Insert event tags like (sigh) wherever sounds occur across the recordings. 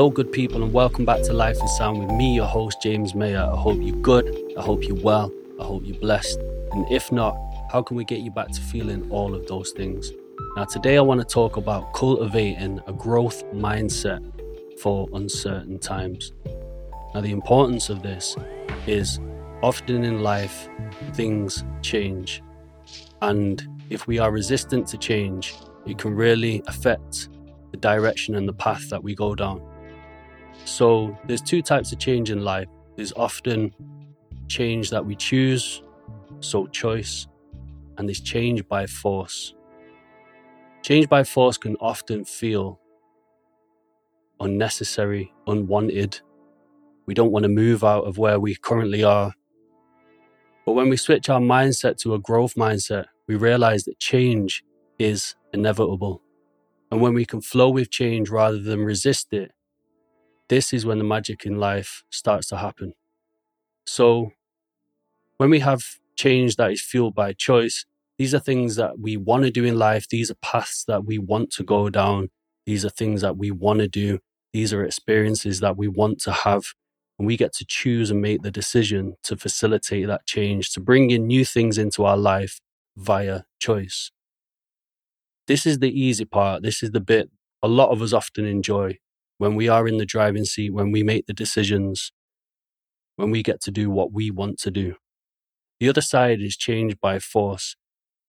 Hello, good people, and welcome back to Life is Sound with me, your host, James Mayer. I hope you're good. I hope you're well. I hope you're blessed. And if not, how can we get you back to feeling all of those things? Now, today I want to talk about cultivating a growth mindset for uncertain times. Now, the importance of this is often in life, things change. And if we are resistant to change, it can really affect the direction and the path that we go down. So there's two types of change in life. There's often change that we choose, so choice, and there's change by force. Change by force can often feel unnecessary, unwanted. We don't want to move out of where we currently are. But when we switch our mindset to a growth mindset, we realize that change is inevitable. And when we can flow with change rather than resist it, this is when the magic in life starts to happen. So, when we have change that is fueled by choice, these are things that we want to do in life. These are paths that we want to go down. These are things that we want to do. These are experiences that we want to have. And we get to choose and make the decision to facilitate that change, to bring in new things into our life via choice. This is the easy part. This is the bit a lot of us often enjoy when we are in the driving seat, when we make the decisions, when we get to do what we want to do. The other side is changed by force.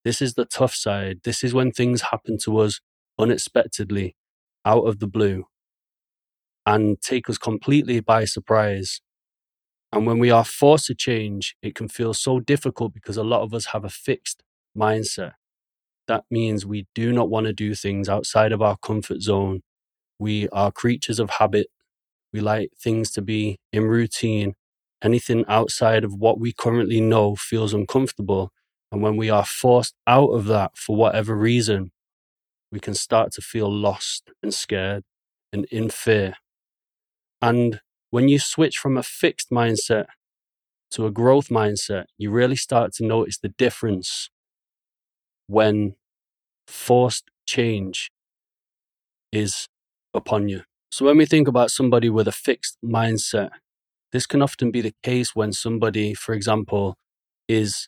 This is the tough side. This is when things happen to us unexpectedly, out of the blue, and take us completely by surprise. And when we are forced to change, it can feel so difficult because a lot of us have a fixed mindset. That means we do not want to do things outside of our comfort zone. We are creatures of habit. We like things to be in routine. Anything outside of what we currently know feels uncomfortable. And when we are forced out of that for whatever reason, we can start to feel lost and scared and in fear. And when you switch from a fixed mindset to a growth mindset, you really start to notice the difference when forced change is upon you. So, when we think about somebody with a fixed mindset, this can often be the case when somebody, for example, is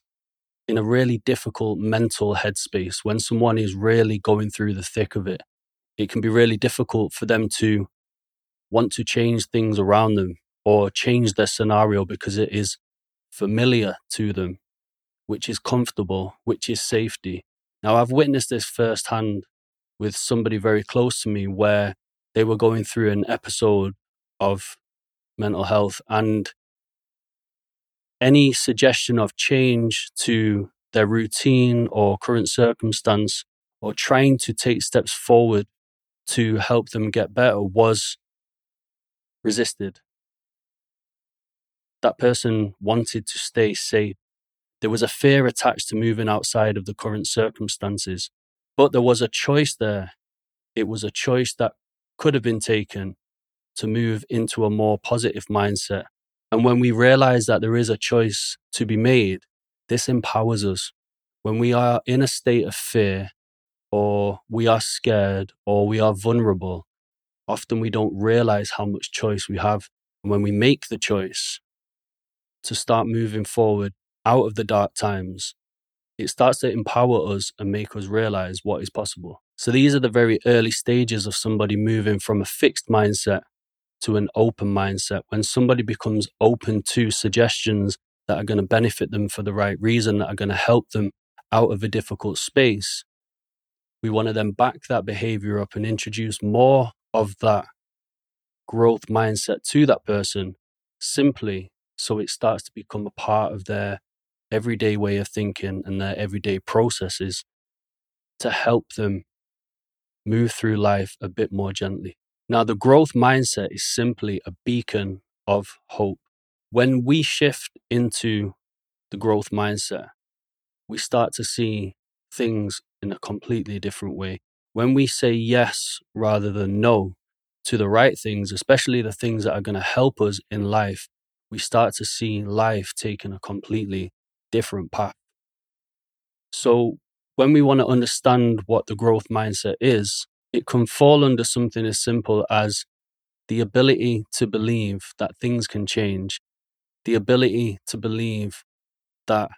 in a really difficult mental headspace, when someone is really going through the thick of it. It can be really difficult for them to want to change things around them or change their scenario because it is familiar to them, which is comfortable, which is safety. Now, I've witnessed this firsthand with somebody very close to me where they were going through an episode of mental health and any suggestion of change to their routine or current circumstance or trying to take steps forward to help them get better was resisted. That person wanted to stay safe. There was a fear attached to moving outside of the current circumstances, but there was a choice there. It was a choice that could have been taken to move into a more positive mindset. And when we realize that there is a choice to be made, this empowers us. When we are in a state of fear, or we are scared, or we are vulnerable, often we don't realize how much choice we have. And when we make the choice to start moving forward out of the dark times, it starts to empower us and make us realize what is possible. So these are the very early stages of somebody moving from a fixed mindset to an open mindset. When somebody becomes open to suggestions that are going to benefit them for the right reason, that are going to help them out of a difficult space, we want to then back that behavior up and introduce more of that growth mindset to that person simply so it starts to become a part of their everyday way of thinking and their everyday processes to help them move through life a bit more gently. Now, the growth mindset is simply a beacon of hope. When we shift into the growth mindset, we start to see things in a completely different way. When we say yes rather than no to the right things, especially the things that are going to help us in life, we start to see life taking a completely different path. So, when we want to understand what the growth mindset is, it can fall under something as simple as the ability to believe that things can change, the ability to believe that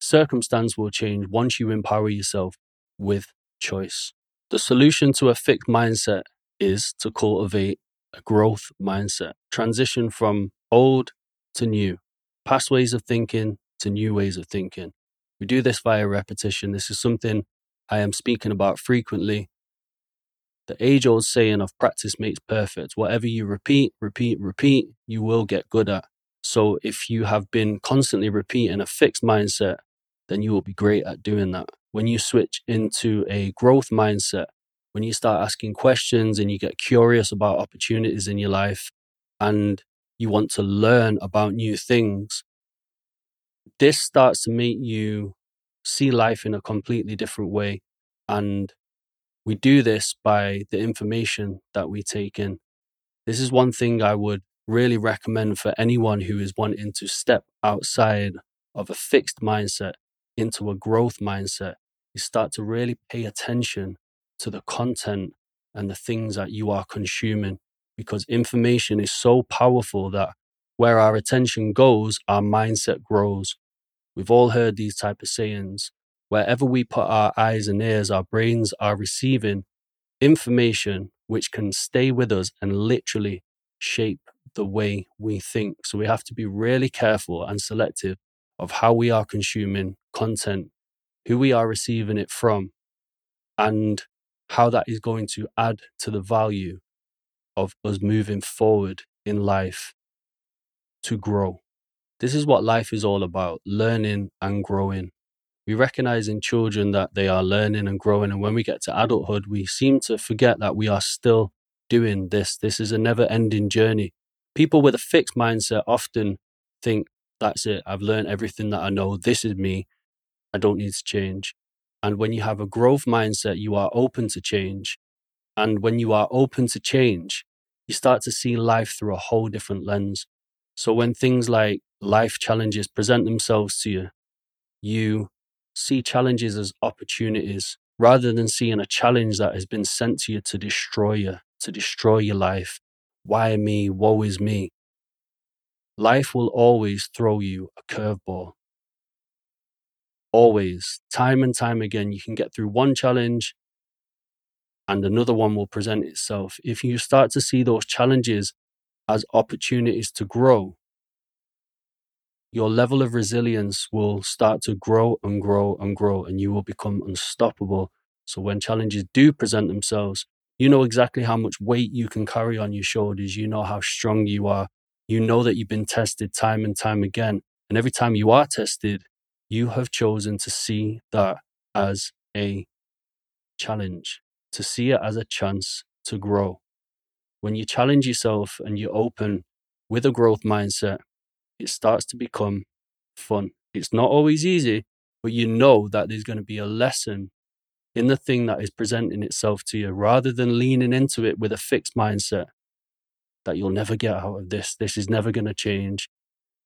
circumstance will change once you empower yourself with choice. The solution to a fixed mindset is to cultivate a growth mindset, transition from old to new, past ways of thinking to new ways of thinking. We do this via repetition. This is something I am speaking about frequently. The age old saying of practice makes perfect. Whatever you repeat, repeat, repeat, you will get good at. So if you have been constantly repeating a fixed mindset, then you will be great at doing that. When you switch into a growth mindset, when you start asking questions and you get curious about opportunities in your life and you want to learn about new things, this starts to make you see life in a completely different way. And we do this by the information that we take in. This is one thing I would really recommend for anyone who is wanting to step outside of a fixed mindset into a growth mindset. You start to really pay attention to the content and the things that you are consuming because information is so powerful that where our attention goes, our mindset grows. We've all heard these type of sayings. Wherever we put our eyes and ears, our brains are receiving information which can stay with us and literally shape the way we think. So we have to be really careful and selective of how we are consuming content, who we are receiving it from, and how that is going to add to the value of us moving forward in life to grow. This is what life is all about learning and growing. We recognize in children that they are learning and growing. And when we get to adulthood, we seem to forget that we are still doing this. This is a never ending journey. People with a fixed mindset often think, that's it. I've learned everything that I know. This is me. I don't need to change. And when you have a growth mindset, you are open to change. And when you are open to change, you start to see life through a whole different lens. So when things like life challenges present themselves to you, you see challenges as opportunities rather than seeing a challenge that has been sent to you to destroy you, to destroy your life. Why me? Woe is me. Life will always throw you a curveball always, time and time again, you can get through one challenge and another one will present itself. If you start to see those challenges as opportunities to grow, your level of resilience will start to grow and grow and grow, and you will become unstoppable. So, when challenges do present themselves, you know exactly how much weight you can carry on your shoulders. You know how strong you are. You know that you've been tested time and time again. And every time you are tested, you have chosen to see that as a challenge, to see it as a chance to grow. When you challenge yourself and you open with a growth mindset, it starts to become fun. It's not always easy, but you know that there's going to be a lesson in the thing that is presenting itself to you rather than leaning into it with a fixed mindset that you'll never get out of this. This is never going to change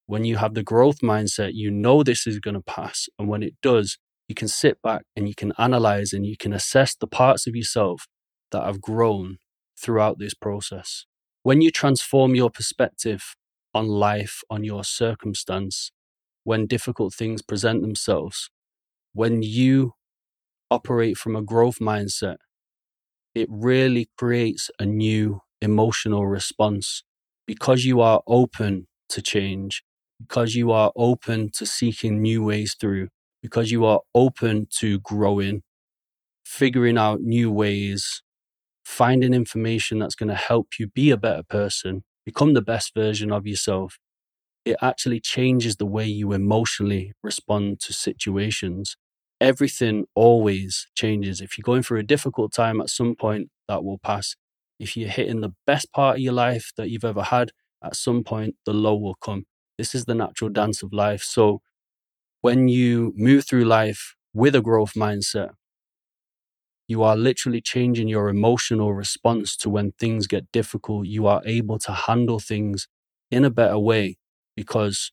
when you have the growth mindset, you know this is going to pass. And when it does, you can sit back and you can analyze and you can assess the parts of yourself that have grown throughout this process. When you transform your perspective on life, on your circumstance, when difficult things present themselves, when you operate from a growth mindset, it really creates a new emotional response. Because you are open to change, because you are open to seeking new ways through, because you are open to growing, figuring out new ways, finding information that's going to help you be a better person, become the best version of yourself, it actually changes the way you emotionally respond to situations. Everything always changes. If you're going through a difficult time at some point, that will pass. If you're hitting the best part of your life that you've ever had, at some point the low will come. This is the natural dance of life. So when you move through life with a growth mindset, you are literally changing your emotional response to when things get difficult. You are able to handle things in a better way because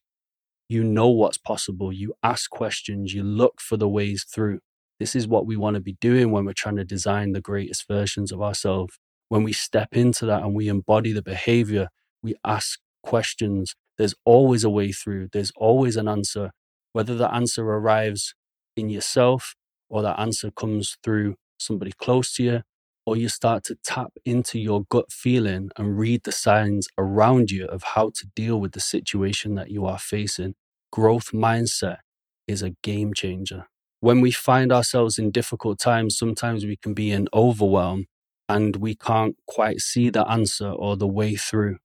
you know what's possible. You ask questions, you look for the ways through. This is what we want to be doing when we're trying to design the greatest versions of ourselves. when we step into that and we embody the behavior, we ask questions, there's always a way through, there's always an answer. Whether the answer arrives in yourself or that answer comes through somebody close to you, or you start to tap into your gut feeling and read the signs around you of how to deal with the situation that you are facing. Growth mindset is a game changer. When we find ourselves in difficult times, sometimes we can be in overwhelm and we can't quite see the answer or the way through.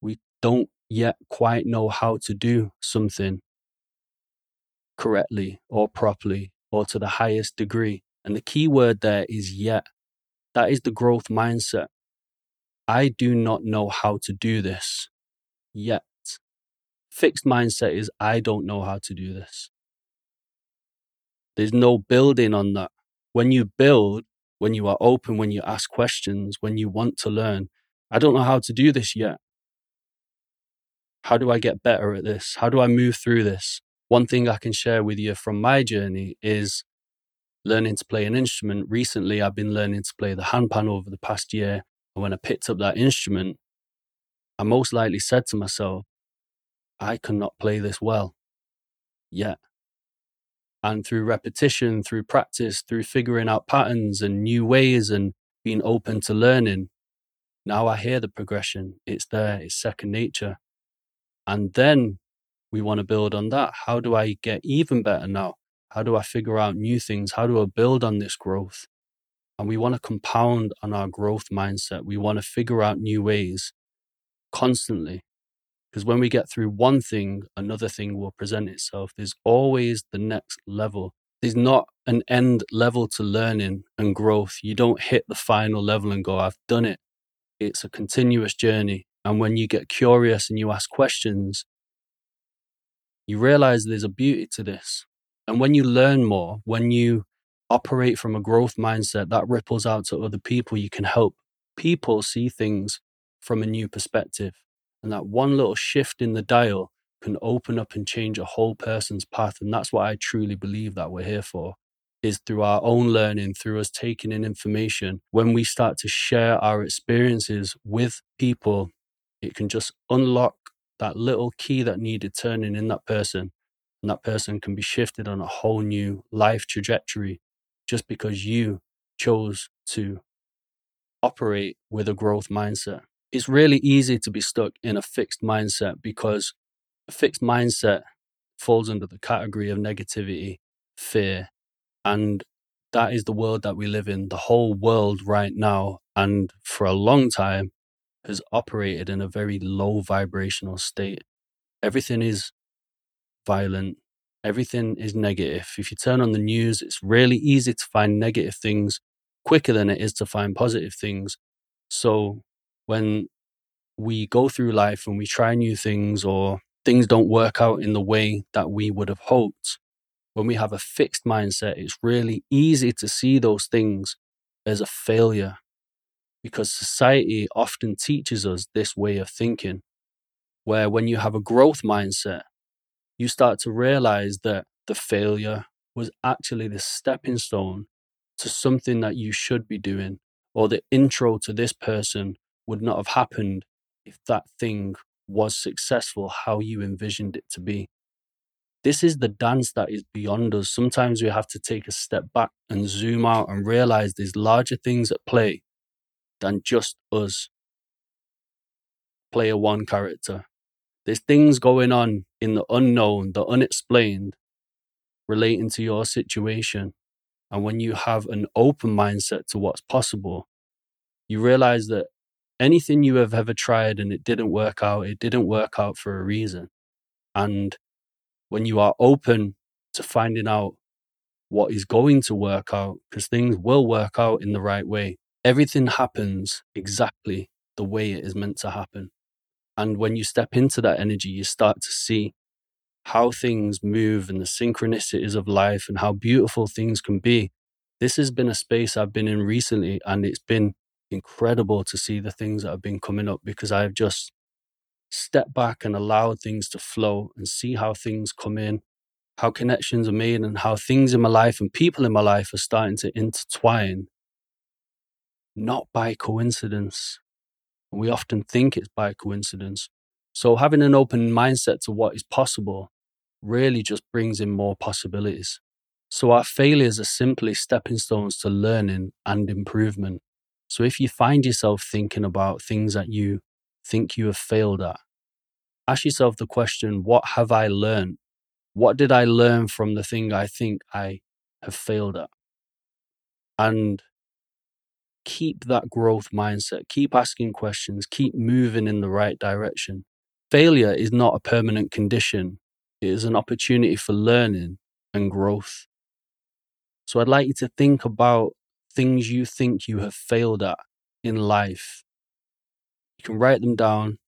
We don't yet quite know how to do something correctly or properly or to the highest degree. And the key word there is yet. That is the growth mindset. I do not know how to do this yet. Fixed mindset is I don't know how to do this. There's no building on that. When you build, when you are open, when you ask questions, when you want to learn, I don't know how to do this yet. How do I get better at this? How do I move through this? One thing I can share with you from my journey is learning to play an instrument. Recently, I've been learning to play the handpan over the past year. And when I picked up that instrument, I most likely said to myself, I cannot play this well yet. And through repetition, through practice, through figuring out patterns and new ways and being open to learning, now I hear the progression. It's there, it's second nature. And then we want to build on that. How do I get even better now? How do I figure out new things? How do I build on this growth? And we want to compound on our growth mindset. We want to figure out new ways constantly. Because when we get through one thing, another thing will present itself. There's always the next level. There's not an end level to learning and growth. You don't hit the final level and go, I've done it. It's a continuous journey. And when you get curious and you ask questions, you realize there's a beauty to this. And when you learn more, when you operate from a growth mindset, that ripples out to other people. You can help people see things from a new perspective. And that one little shift in the dial can open up and change a whole person's path. And that's what I truly believe that we're here for is through our own learning, through us taking in information. When we start to share our experiences with people, it can just unlock that little key that needed turning in that person and that person can be shifted on a whole new life trajectory just because you chose to operate with a growth mindset. It's really easy to be stuck in a fixed mindset because a fixed mindset falls under the category of negativity, fear, and that is the world that we live in. The whole world right now, and for a long time, has operated in a very low vibrational state. Everything is violent. Everything is negative. If you turn on the news, it's really easy to find negative things quicker than it is to find positive things. So when we go through life and we try new things or things don't work out in the way that we would have hoped, when we have a fixed mindset, it's really easy to see those things as a failure because society often teaches us this way of thinking, where when you have a growth mindset, you start to realize that the failure was actually the stepping stone to something that you should be doing, or the intro to this person would not have happened if that thing was successful how you envisioned it to be. This is the dance that is beyond us. Sometimes we have to take a step back and zoom out and realize there's larger things at play than just us. Player one character. There's things going on in the unknown, the unexplained, relating to your situation. And when you have an open mindset to what's possible, you realize that anything you have ever tried and it didn't work out, it didn't work out for a reason. And when you are open to finding out what is going to work out, because things will work out in the right way, everything happens exactly the way it is meant to happen. And when you step into that energy, you start to see how things move and the synchronicities of life and how beautiful things can be. This has been a space I've been in recently, and it's been incredible to see the things that have been coming up because I've just stepped back and allowed things to flow and see how things come in, how connections are made, and how things in my life and people in my life are starting to intertwine not by coincidence. We often think it's by coincidence. So, having an open mindset to what is possible really just brings in more possibilities. So, our failures are simply stepping stones to learning and improvement. So, if you find yourself thinking about things that you think you have failed at, ask yourself the question what have I learned? What did I learn from the thing I think I have failed at? And keep that growth mindset, keep asking questions, keep moving in the right direction. Failure is not a permanent condition, it is an opportunity for learning and growth. So I'd like you to think about things you think you have failed at in life. You can write them down,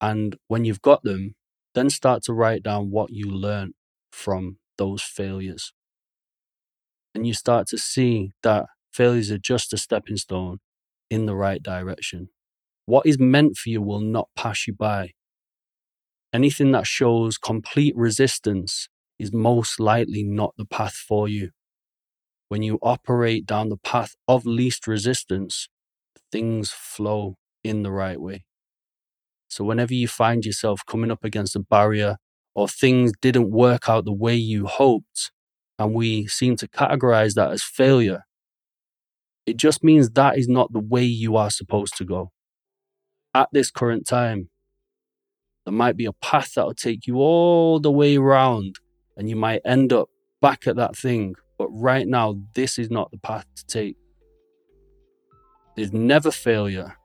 and when you've got them, then start to write down what you learned from those failures. And you start to see that failures are just a stepping stone in the right direction. What is meant for you will not pass you by. Anything that shows complete resistance is most likely not the path for you. When you operate down the path of least resistance, things flow in the right way. So, whenever you find yourself coming up against a barrier or things didn't work out the way you hoped, and we seem to categorize that as failure, it just means that is not the way you are supposed to go. At this current time, there might be a path that will take you all the way around and you might end up back at that thing. But right now, this is not the path to take. There's never failure.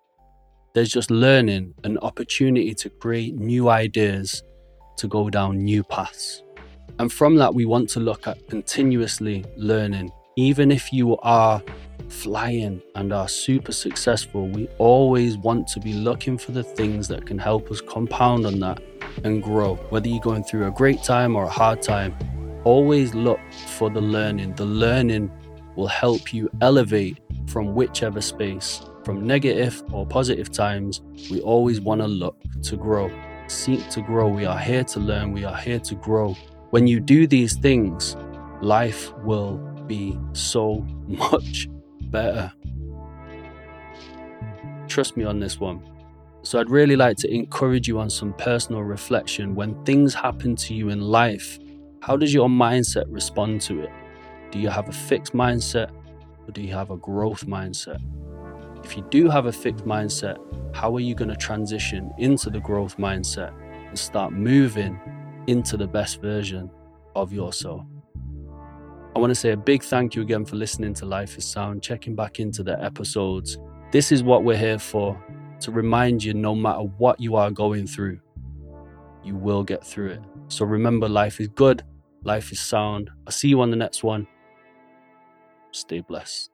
There's just learning, an opportunity to create new ideas, to go down new paths. And from that, we want to look at continuously learning. Even if you are flying and are super successful, we always want to be looking for the things that can help us compound on that and grow. Whether you're going through a great time or a hard time, always look for the learning. The learning will help you elevate from whichever space. From negative or positive times, we always want to look to grow. Seek to grow. We are here to learn. We are here to grow. When you do these things, life will be so (laughs) much better. Trust me on this one. So, I'd really like to encourage you on some personal reflection. When things happen to you in life, how does your mindset respond to it? Do you have a fixed mindset or do you have a growth mindset? If you do have a fixed mindset, how are you going to transition into the growth mindset and start moving into the best version of yourself? I want to say a big thank you again for listening to Life is Sound, checking back into the episodes. This is what we're here for to remind you no matter what you are going through, you will get through it. So remember, life is good, life is sound. I'll see you on the next one. Stay blessed.